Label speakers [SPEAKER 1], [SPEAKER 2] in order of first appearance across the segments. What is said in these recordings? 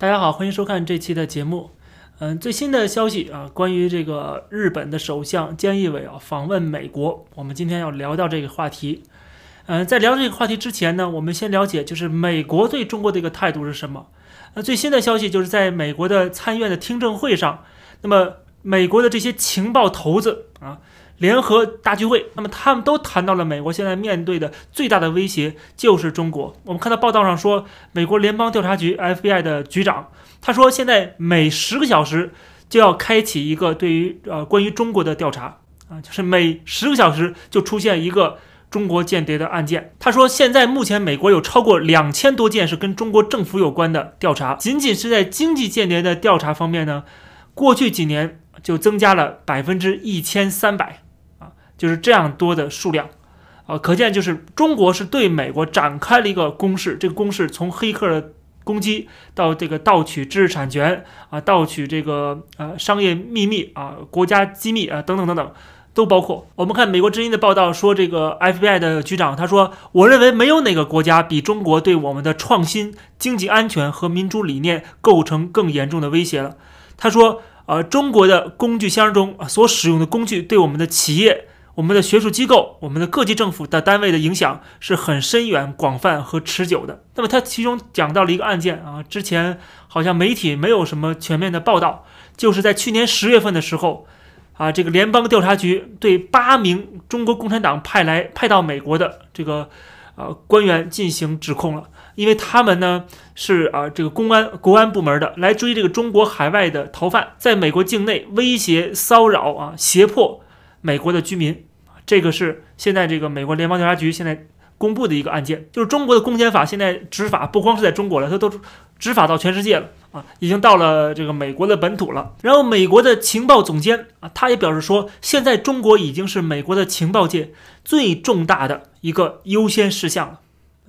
[SPEAKER 1] 大家好，欢迎收看这期的节目。嗯，最新的消息啊，关于这个日本的首相菅义伟啊访问美国，我们今天要聊到这个话题。嗯，在聊这个话题之前呢，我们先了解就是美国对中国的一个态度是什么。那最新的消息就是在美国的参议院的听证会上，那么美国的这些情报头子啊。联合大聚会，那么他们都谈到了美国现在面对的最大的威胁就是中国。我们看到报道上说，美国联邦调查局 FBI 的局长他说，现在每十个小时就要开启一个对于呃关于中国的调查啊，就是每十个小时就出现一个中国间谍的案件。他说，现在目前美国有超过两千多件是跟中国政府有关的调查，仅仅是在经济间谍的调查方面呢，过去几年就增加了百分之一千三百。就是这样多的数量，啊，可见就是中国是对美国展开了一个攻势。这个攻势从黑客的攻击到这个盗取知识产权啊，盗取这个呃商业秘密啊、国家机密啊等等等等，都包括。我们看美国之音的报道说，这个 FBI 的局长他说：“我认为没有哪个国家比中国对我们的创新、经济安全和民主理念构成更严重的威胁了。”他说：“呃，中国的工具箱中所使用的工具对我们的企业。”我们的学术机构、我们的各级政府的单位的影响是很深远、广泛和持久的。那么，他其中讲到了一个案件啊，之前好像媒体没有什么全面的报道，就是在去年十月份的时候，啊，这个联邦调查局对八名中国共产党派来派到美国的这个呃官员进行指控了，因为他们呢是啊这个公安国安部门的来追这个中国海外的逃犯，在美国境内威胁、骚扰啊、胁迫美国的居民。这个是现在这个美国联邦调查局现在公布的一个案件，就是中国的公检法现在执法不光是在中国了，它都执法到全世界了啊，已经到了这个美国的本土了。然后美国的情报总监啊，他也表示说，现在中国已经是美国的情报界最重大的一个优先事项了，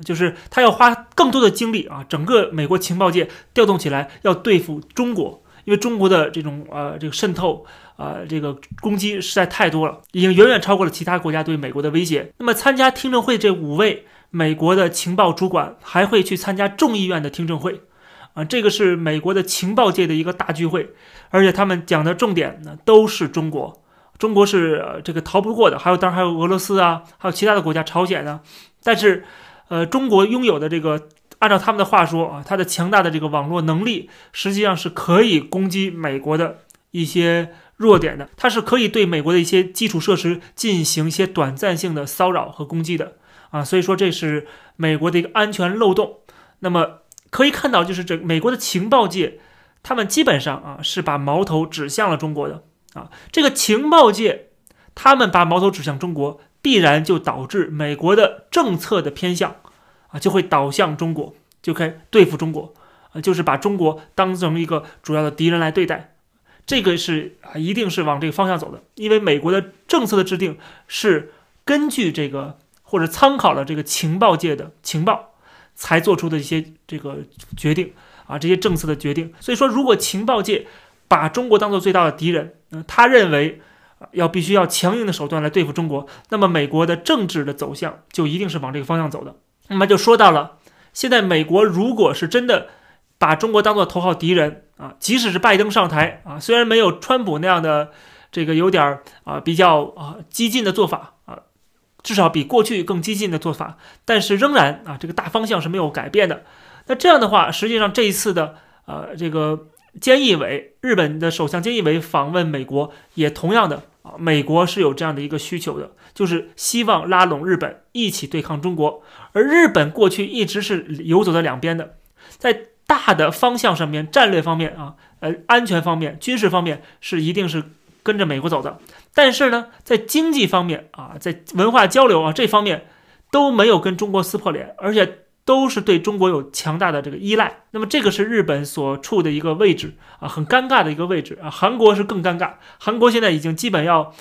[SPEAKER 1] 就是他要花更多的精力啊，整个美国情报界调动起来要对付中国。因为中国的这种呃这个渗透啊这个攻击实在太多了，已经远远超过了其他国家对美国的威胁。那么参加听证会这五位美国的情报主管还会去参加众议院的听证会，啊，这个是美国的情报界的一个大聚会，而且他们讲的重点呢都是中国，中国是这个逃不过的。还有当然还有俄罗斯啊，还有其他的国家，朝鲜啊，但是呃中国拥有的这个。按照他们的话说啊，它的强大的这个网络能力，实际上是可以攻击美国的一些弱点的。它是可以对美国的一些基础设施进行一些短暂性的骚扰和攻击的啊。所以说这是美国的一个安全漏洞。那么可以看到，就是这美国的情报界，他们基本上啊是把矛头指向了中国的啊。这个情报界，他们把矛头指向中国，必然就导致美国的政策的偏向。啊，就会导向中国，就可以对付中国，啊，就是把中国当成一个主要的敌人来对待，这个是啊，一定是往这个方向走的。因为美国的政策的制定是根据这个或者参考了这个情报界的情报才做出的一些这个决定啊，这些政策的决定。所以说，如果情报界把中国当做最大的敌人，嗯，他认为要必须要强硬的手段来对付中国，那么美国的政治的走向就一定是往这个方向走的。那么就说到了，现在美国如果是真的把中国当做头号敌人啊，即使是拜登上台啊，虽然没有川普那样的这个有点儿啊比较啊激进的做法啊，至少比过去更激进的做法，但是仍然啊这个大方向是没有改变的。那这样的话，实际上这一次的呃这个菅义伟日本的首相菅义伟访问美国，也同样的。美国是有这样的一个需求的，就是希望拉拢日本一起对抗中国。而日本过去一直是游走在两边的，在大的方向上面、战略方面啊，呃，安全方面、军事方面是一定是跟着美国走的。但是呢，在经济方面啊，在文化交流啊这方面都没有跟中国撕破脸，而且。都是对中国有强大的这个依赖，那么这个是日本所处的一个位置啊，很尴尬的一个位置啊。韩国是更尴尬，韩国现在已经基本要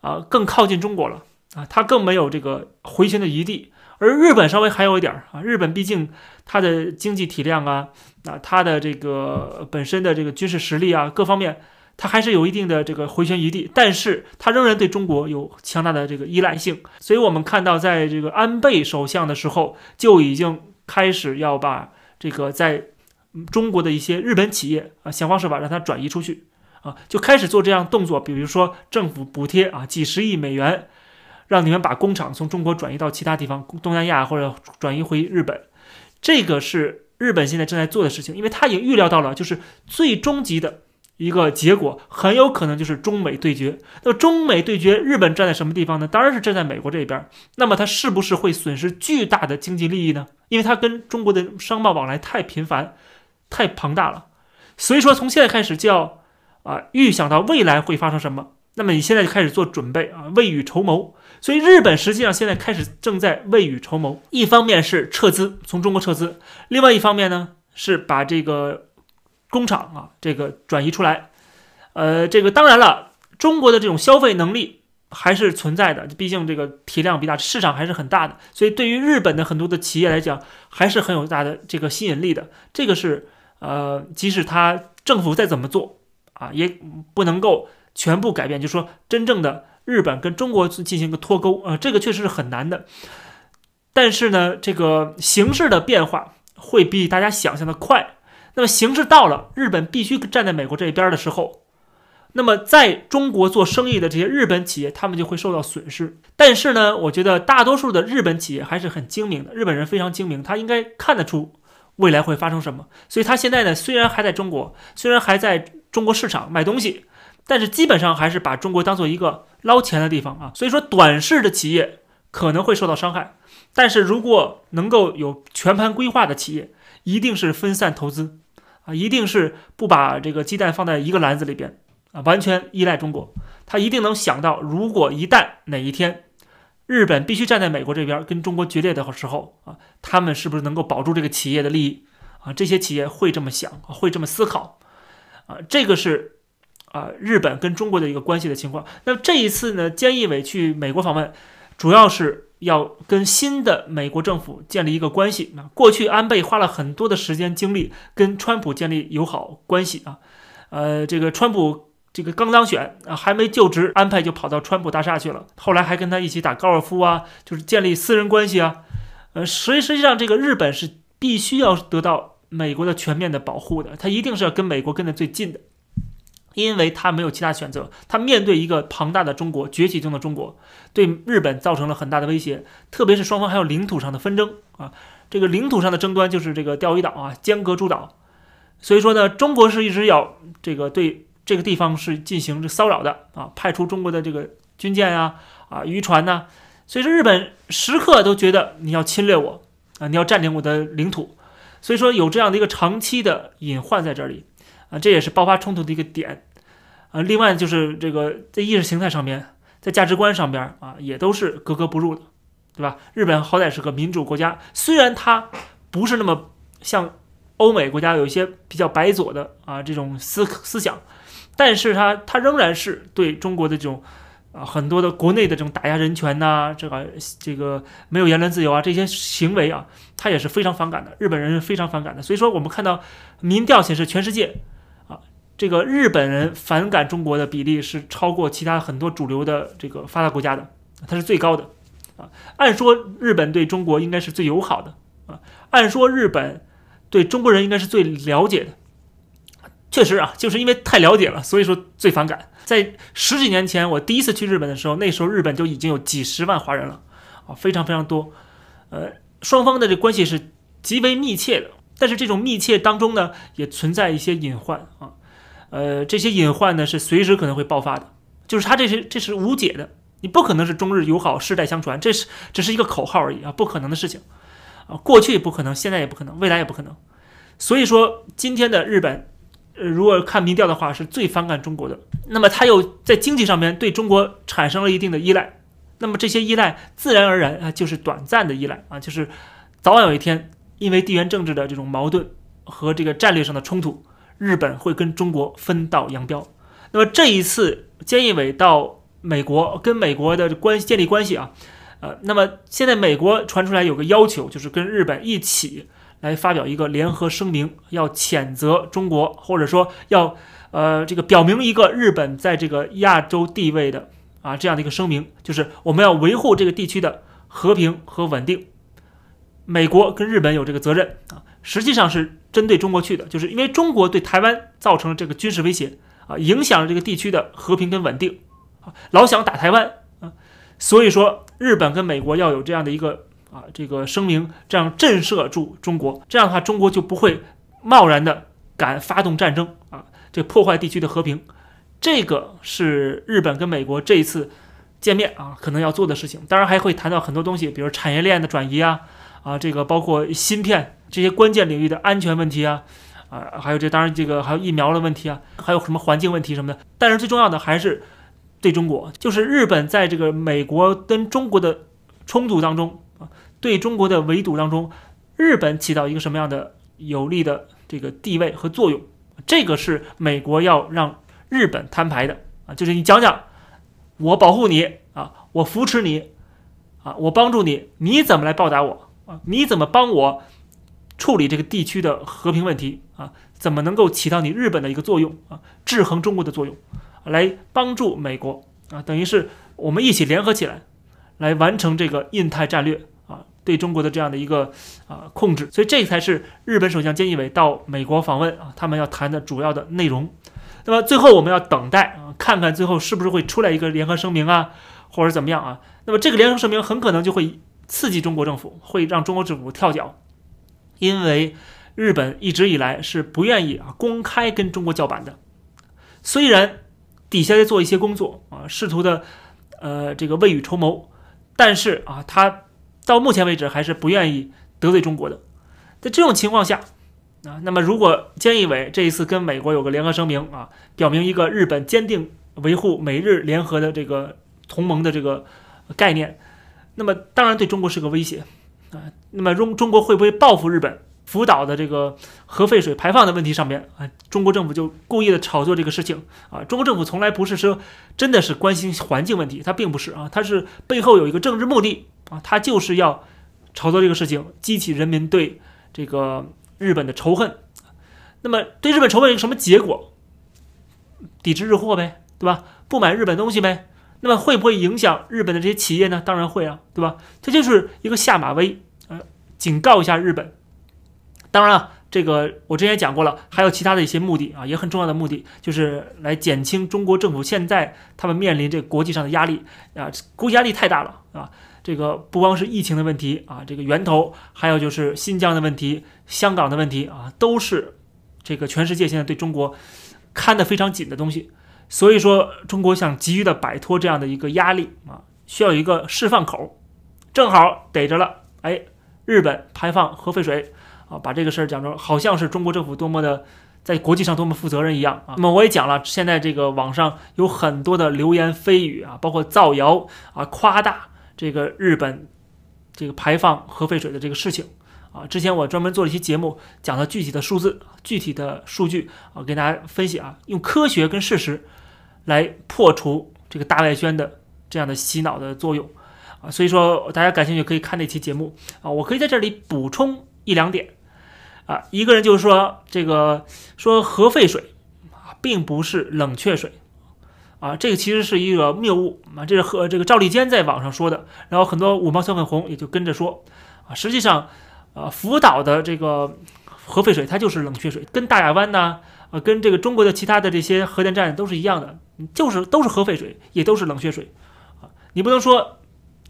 [SPEAKER 1] 啊更靠近中国了啊，它更没有这个回旋的余地。而日本稍微还有一点儿啊，日本毕竟它的经济体量啊，啊它的这个本身的这个军事实力啊各方面。它还是有一定的这个回旋余地，但是它仍然对中国有强大的这个依赖性，所以我们看到，在这个安倍首相的时候，就已经开始要把这个在中国的一些日本企业啊，想方设法让它转移出去啊，就开始做这样动作，比如说政府补贴啊几十亿美元，让你们把工厂从中国转移到其他地方，东南亚或者转移回日本，这个是日本现在正在做的事情，因为他已经预料到了，就是最终极的。一个结果很有可能就是中美对决。那么中美对决，日本站在什么地方呢？当然是站在美国这边。那么它是不是会损失巨大的经济利益呢？因为它跟中国的商贸往来太频繁、太庞大了。所以说，从现在开始就要啊预想到未来会发生什么。那么你现在就开始做准备啊，未雨绸缪。所以日本实际上现在开始正在未雨绸缪。一方面是撤资，从中国撤资；另外一方面呢，是把这个。工厂啊，这个转移出来，呃，这个当然了，中国的这种消费能力还是存在的，毕竟这个体量比大，市场还是很大的，所以对于日本的很多的企业来讲，还是很有大的这个吸引力的。这个是呃，即使他政府再怎么做啊，也不能够全部改变，就说真正的日本跟中国进行一个脱钩啊，这个确实是很难的。但是呢，这个形势的变化会比大家想象的快。那么形势到了，日本必须站在美国这一边的时候，那么在中国做生意的这些日本企业，他们就会受到损失。但是呢，我觉得大多数的日本企业还是很精明的，日本人非常精明，他应该看得出未来会发生什么。所以，他现在呢，虽然还在中国，虽然还在中国市场卖东西，但是基本上还是把中国当做一个捞钱的地方啊。所以说，短视的企业可能会受到伤害，但是如果能够有全盘规划的企业，一定是分散投资。啊，一定是不把这个鸡蛋放在一个篮子里边啊，完全依赖中国。他一定能想到，如果一旦哪一天日本必须站在美国这边跟中国决裂的时候啊，他们是不是能够保住这个企业的利益啊？这些企业会这么想，会这么思考啊。这个是啊，日本跟中国的一个关系的情况。那这一次呢，菅义伟去美国访问，主要是。要跟新的美国政府建立一个关系啊！过去安倍花了很多的时间精力跟川普建立友好关系啊，呃，这个川普这个刚当选啊，还没就职，安倍就跑到川普大厦去了，后来还跟他一起打高尔夫啊，就是建立私人关系啊，呃，实实际上这个日本是必须要得到美国的全面的保护的，他一定是要跟美国跟得最近的。因为他没有其他选择，他面对一个庞大的中国崛起中的中国，对日本造成了很大的威胁，特别是双方还有领土上的纷争啊，这个领土上的争端就是这个钓鱼岛啊，尖阁诸岛，所以说呢，中国是一直要这个对这个地方是进行这骚扰的啊，派出中国的这个军舰啊啊渔船呐，所以说日本时刻都觉得你要侵略我啊，你要占领我的领土，所以说有这样的一个长期的隐患在这里。啊，这也是爆发冲突的一个点，啊，另外就是这个在意识形态上面，在价值观上边啊，也都是格格不入的，对吧？日本好歹是个民主国家，虽然它不是那么像欧美国家有一些比较白左的啊这种思思想，但是它它仍然是对中国的这种啊很多的国内的这种打压人权呐，这个这个没有言论自由啊这些行为啊，它也是非常反感的，日本人是非常反感的。所以说，我们看到民调显示，全世界。这个日本人反感中国的比例是超过其他很多主流的这个发达国家的，它是最高的，啊，按说日本对中国应该是最友好的，啊，按说日本对中国人应该是最了解的，确实啊，就是因为太了解了，所以说最反感。在十几年前我第一次去日本的时候，那时候日本就已经有几十万华人了，啊，非常非常多，呃，双方的这关系是极为密切的，但是这种密切当中呢，也存在一些隐患啊。呃，这些隐患呢是随时可能会爆发的，就是它这是这是无解的，你不可能是中日友好世代相传，这是只是一个口号而已啊，不可能的事情啊，过去也不可能，现在也不可能，未来也不可能。所以说，今天的日本，呃，如果看民调的话，是最反感中国的。那么，他又在经济上面对中国产生了一定的依赖，那么这些依赖自然而然啊，就是短暂的依赖啊，就是早晚有一天，因为地缘政治的这种矛盾和这个战略上的冲突。日本会跟中国分道扬镳。那么这一次，菅义伟到美国跟美国的关系建立关系啊，呃，那么现在美国传出来有个要求，就是跟日本一起来发表一个联合声明，要谴责中国，或者说要呃这个表明一个日本在这个亚洲地位的啊这样的一个声明，就是我们要维护这个地区的和平和稳定。美国跟日本有这个责任啊。实际上是针对中国去的，就是因为中国对台湾造成了这个军事威胁啊，影响了这个地区的和平跟稳定啊，老想打台湾啊，所以说日本跟美国要有这样的一个啊这个声明，这样震慑住中国，这样的话中国就不会贸然的敢发动战争啊，这破坏地区的和平，这个是日本跟美国这一次见面啊可能要做的事情，当然还会谈到很多东西，比如产业链的转移啊。啊，这个包括芯片这些关键领域的安全问题啊，啊，还有这当然这个还有疫苗的问题啊，还有什么环境问题什么的。但是最重要的还是对中国，就是日本在这个美国跟中国的冲突当中啊，对中国的围堵当中，日本起到一个什么样的有利的这个地位和作用？这个是美国要让日本摊牌的啊，就是你讲讲，我保护你啊，我扶持你啊，我帮助你，你怎么来报答我？你怎么帮我处理这个地区的和平问题啊？怎么能够起到你日本的一个作用啊？制衡中国的作用，来帮助美国啊？等于是我们一起联合起来，来完成这个印太战略啊，对中国的这样的一个啊控制。所以这才是日本首相菅义伟到美国访问啊，他们要谈的主要的内容。那么最后我们要等待啊，看看最后是不是会出来一个联合声明啊，或者怎么样啊？那么这个联合声明很可能就会。刺激中国政府会让中国政府跳脚，因为日本一直以来是不愿意啊公开跟中国叫板的，虽然底下在做一些工作啊，试图的呃这个未雨绸缪，但是啊他到目前为止还是不愿意得罪中国的。在这种情况下啊，那么如果菅义伟这一次跟美国有个联合声明啊，表明一个日本坚定维护美日联合的这个同盟的这个概念。那么当然对中国是个威胁啊。那么中中国会不会报复日本福岛的这个核废水排放的问题上面啊？中国政府就故意的炒作这个事情啊。中国政府从来不是说真的是关心环境问题，它并不是啊，它是背后有一个政治目的啊，它就是要炒作这个事情，激起人民对这个日本的仇恨。那么对日本仇恨一个什么结果？抵制日货呗，对吧？不买日本东西呗。那么会不会影响日本的这些企业呢？当然会啊，对吧？这就是一个下马威，呃，警告一下日本。当然了，这个我之前讲过了，还有其他的一些目的啊，也很重要的目的，就是来减轻中国政府现在他们面临这国际上的压力啊，国际压力太大了啊。这个不光是疫情的问题啊，这个源头，还有就是新疆的问题、香港的问题啊，都是这个全世界现在对中国看得非常紧的东西。所以说，中国想急于的摆脱这样的一个压力啊，需要一个释放口，正好逮着了。哎，日本排放核废水啊，把这个事儿讲成好像是中国政府多么的在国际上多么负责任一样啊。那么我也讲了，现在这个网上有很多的流言蜚语啊，包括造谣啊，夸大这个日本这个排放核废水的这个事情。啊，之前我专门做了一期节目，讲了具体的数字、具体的数据啊，给大家分析啊，用科学跟事实来破除这个大外宣的这样的洗脑的作用啊。所以说，大家感兴趣可以看那期节目啊。我可以在这里补充一两点啊。一个人就是说，这个说核废水啊，并不是冷却水啊，这个其实是一个谬误啊。这是和这个赵立坚在网上说的，然后很多五毛小粉红也就跟着说啊，实际上。啊，福岛的这个核废水它就是冷却水，跟大亚湾呢，呃，跟这个中国的其他的这些核电站都是一样的，就是都是核废水，也都是冷却水，啊，你不能说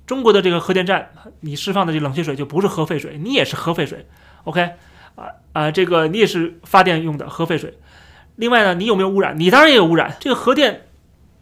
[SPEAKER 1] 中国的这个核电站你释放的这冷却水就不是核废水，你也是核废水，OK，啊啊，这个你也是发电用的核废水。另外呢，你有没有污染？你当然也有污染，这个核电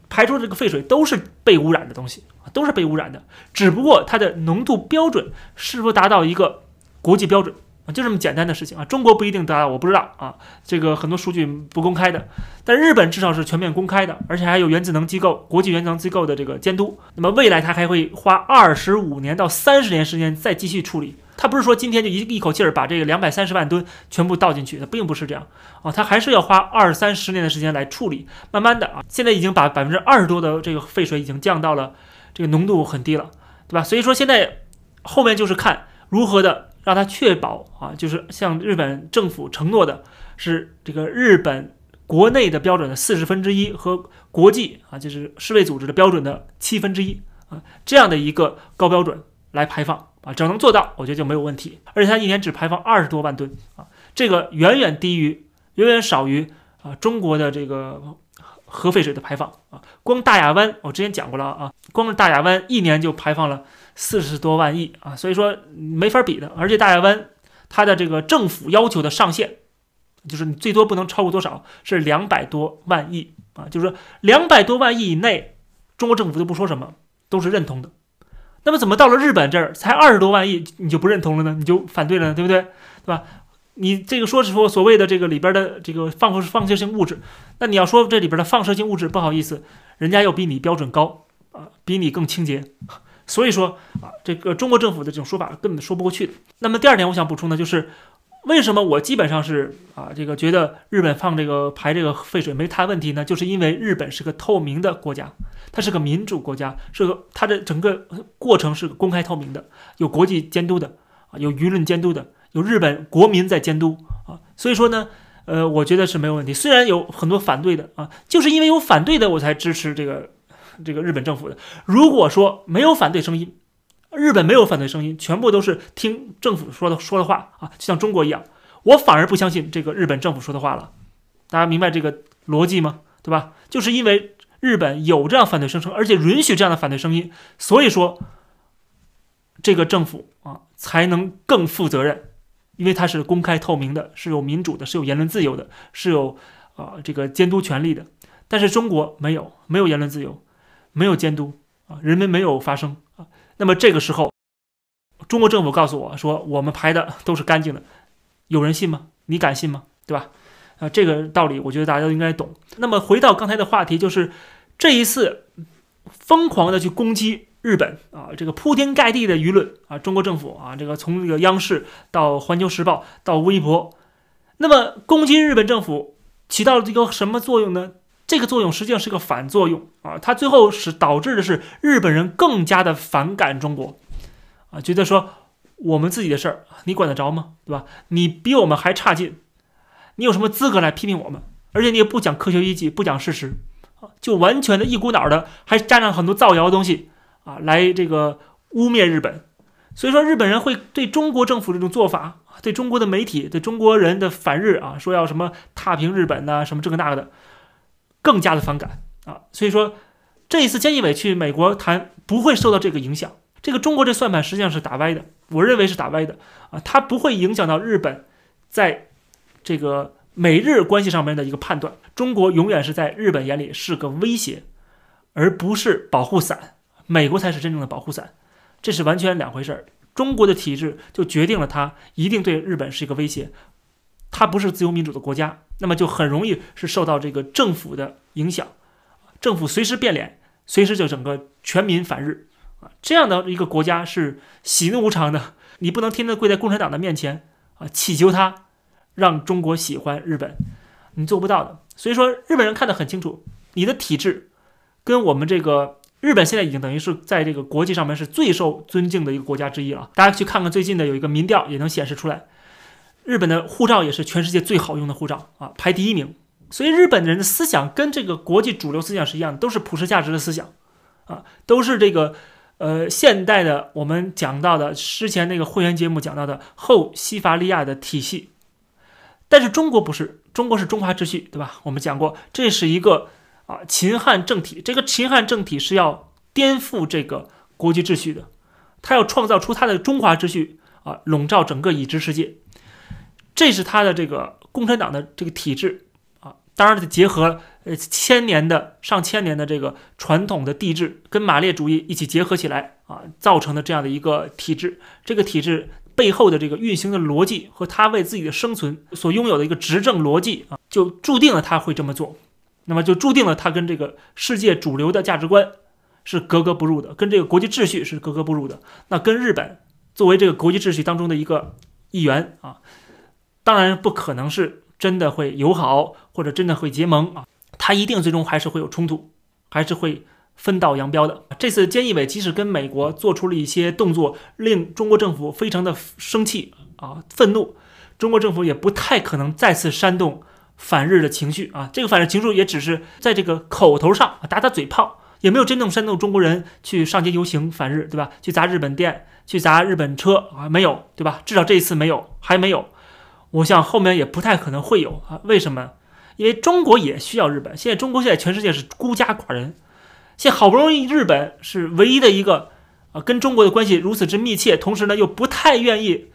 [SPEAKER 1] 排出的这个废水都是被污染的东西，都是被污染的，只不过它的浓度标准是否达到一个。国际标准就这么简单的事情啊。中国不一定达到，我不知道啊。这个很多数据不公开的，但日本至少是全面公开的，而且还有原子能机构、国际原子能机构的这个监督。那么未来它还会花二十五年到三十年时间再继续处理。它不是说今天就一一口气儿把这个两百三十万吨全部倒进去，它并不是这样啊。它还是要花二三十年的时间来处理，慢慢的啊。现在已经把百分之二十多的这个废水已经降到了这个浓度很低了，对吧？所以说现在后面就是看如何的。让它确保啊，就是向日本政府承诺的，是这个日本国内的标准的四十分之一和国际啊，就是世卫组织的标准的七分之一啊，这样的一个高标准来排放啊，只要能做到，我觉得就没有问题。而且它一年只排放二十多万吨啊，这个远远低于，远远少于啊中国的这个核废水的排放啊。光大亚湾，我之前讲过了啊，光是大亚湾一年就排放了四十多万亿啊，所以说没法比的。而且大亚湾它的这个政府要求的上限，就是你最多不能超过多少，是两百多万亿啊，就是说两百多万亿以内，中国政府都不说什么，都是认同的。那么怎么到了日本这儿才二十多万亿，你就不认同了呢？你就反对了呢，对不对？对吧？你这个说是说所谓的这个里边的这个放射放射性物质，那你要说这里边的放射性物质，不好意思，人家又比你标准高啊，比你更清洁，所以说啊，这个中国政府的这种说法根本说不过去的。那么第二点，我想补充的就是。为什么我基本上是啊，这个觉得日本放这个排这个废水没太问题呢？就是因为日本是个透明的国家，它是个民主国家，是个它的整个过程是公开透明的，有国际监督的啊，有舆论监督的，有日本国民在监督啊，所以说呢，呃，我觉得是没有问题。虽然有很多反对的啊，就是因为有反对的，我才支持这个这个日本政府的。如果说没有反对声音，日本没有反对声音，全部都是听政府说的说的话啊，就像中国一样。我反而不相信这个日本政府说的话了。大家明白这个逻辑吗？对吧？就是因为日本有这样反对声声，而且允许这样的反对声音，所以说这个政府啊才能更负责任，因为它是公开透明的，是有民主的，是有言论自由的，是有啊这个监督权利的。但是中国没有，没有言论自由，没有监督啊，人民没有发声啊。那么这个时候，中国政府告诉我说，我们排的都是干净的，有人信吗？你敢信吗？对吧？啊，这个道理我觉得大家都应该懂。那么回到刚才的话题，就是这一次疯狂的去攻击日本啊，这个铺天盖地的舆论啊，中国政府啊，这个从这个央视到环球时报到微博，那么攻击日本政府起到了一个什么作用呢？这个作用实际上是个反作用啊，它最后是导致的是日本人更加的反感中国，啊，觉得说我们自己的事儿你管得着吗？对吧？你比我们还差劲，你有什么资格来批评我们？而且你也不讲科学依据，不讲事实，啊，就完全的一股脑的，还加上很多造谣的东西啊，来这个污蔑日本。所以说日本人会对中国政府这种做法，对中国的媒体，对中国人的反日啊，说要什么踏平日本呐，什么这个那个的。更加的反感啊，所以说这一次菅义伟去美国谈不会受到这个影响。这个中国这算盘实际上是打歪的，我认为是打歪的啊，它不会影响到日本在这个美日关系上面的一个判断。中国永远是在日本眼里是个威胁，而不是保护伞。美国才是真正的保护伞，这是完全两回事儿。中国的体制就决定了它一定对日本是一个威胁。它不是自由民主的国家，那么就很容易是受到这个政府的影响，政府随时变脸，随时就整个全民反日啊，这样的一个国家是喜怒无常的，你不能天天跪在共产党的面前啊，祈求他让中国喜欢日本，你做不到的。所以说，日本人看得很清楚，你的体制跟我们这个日本现在已经等于是在这个国际上面是最受尊敬的一个国家之一了。大家去看看最近的有一个民调，也能显示出来。日本的护照也是全世界最好用的护照啊，排第一名。所以日本人的思想跟这个国际主流思想是一样的，都是普世价值的思想，啊，都是这个呃现代的我们讲到的之前那个会员节目讲到的后西法利亚的体系。但是中国不是，中国是中华秩序，对吧？我们讲过，这是一个啊秦汉政体，这个秦汉政体是要颠覆这个国际秩序的，他要创造出他的中华秩序啊，笼罩整个已知世界。这是他的这个共产党的这个体制啊，当然结合呃千年的上千年的这个传统的帝制，跟马列主义一起结合起来啊，造成的这样的一个体制。这个体制背后的这个运行的逻辑和他为自己的生存所拥有的一个执政逻辑啊，就注定了他会这么做。那么就注定了他跟这个世界主流的价值观是格格不入的，跟这个国际秩序是格格不入的。那跟日本作为这个国际秩序当中的一个一员啊。当然不可能是真的会友好，或者真的会结盟啊，他一定最终还是会有冲突，还是会分道扬镳的。这次菅义伟即使跟美国做出了一些动作，令中国政府非常的生气啊愤怒，中国政府也不太可能再次煽动反日的情绪啊。这个反日情绪也只是在这个口头上打打嘴炮，也没有真正煽动中国人去上街游行反日，对吧？去砸日本店，去砸日本车啊，没有，对吧？至少这一次没有，还没有。我想后面也不太可能会有啊？为什么？因为中国也需要日本。现在中国现在全世界是孤家寡人，现在好不容易日本是唯一的一个啊，跟中国的关系如此之密切，同时呢又不太愿意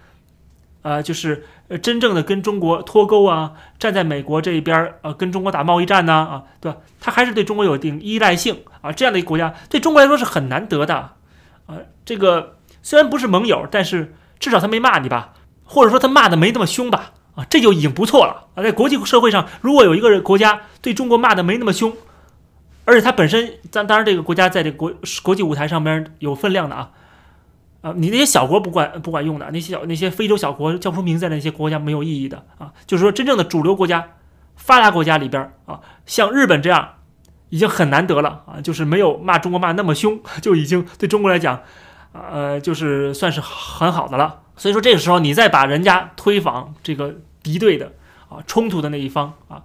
[SPEAKER 1] 啊，就是呃真正的跟中国脱钩啊，站在美国这一边儿，呃，跟中国打贸易战呢啊，对吧？他还是对中国有一定依赖性啊，这样的一个国家对中国来说是很难得的啊。这个虽然不是盟友，但是至少他没骂你吧。或者说他骂的没那么凶吧，啊，这就已经不错了啊。在国际社会上，如果有一个国家对中国骂的没那么凶，而且他本身，当当然这个国家在这国国际舞台上边有分量的啊，啊，你那些小国不管不管用的，那些小那些非洲小国叫不出名字的那些国家没有意义的啊。就是说，真正的主流国家、发达国家里边啊，像日本这样已经很难得了啊，就是没有骂中国骂那么凶，就已经对中国来讲，呃，就是算是很好的了。所以说，这个时候你再把人家推搡这个敌对的啊冲突的那一方啊，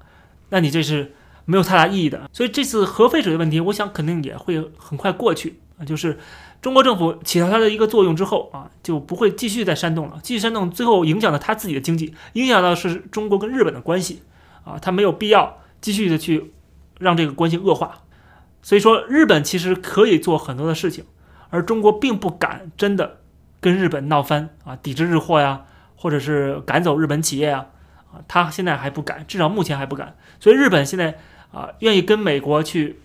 [SPEAKER 1] 那你这是没有太大意义的。所以这次核废水的问题，我想肯定也会很快过去啊。就是中国政府起到它的一个作用之后啊，就不会继续再煽动了。继续煽动，最后影响到他自己的经济，影响到是中国跟日本的关系啊，他没有必要继续的去让这个关系恶化。所以说，日本其实可以做很多的事情，而中国并不敢真的。跟日本闹翻啊，抵制日货呀，或者是赶走日本企业啊，啊，他现在还不敢，至少目前还不敢。所以日本现在啊，愿意跟美国去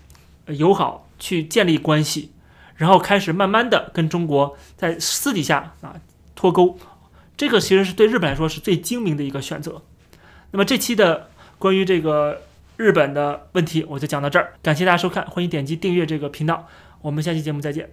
[SPEAKER 1] 友好，去建立关系，然后开始慢慢的跟中国在私底下啊脱钩。这个其实是对日本来说是最精明的一个选择。那么这期的关于这个日本的问题，我就讲到这儿。感谢大家收看，欢迎点击订阅这个频道。我们下期节目再见。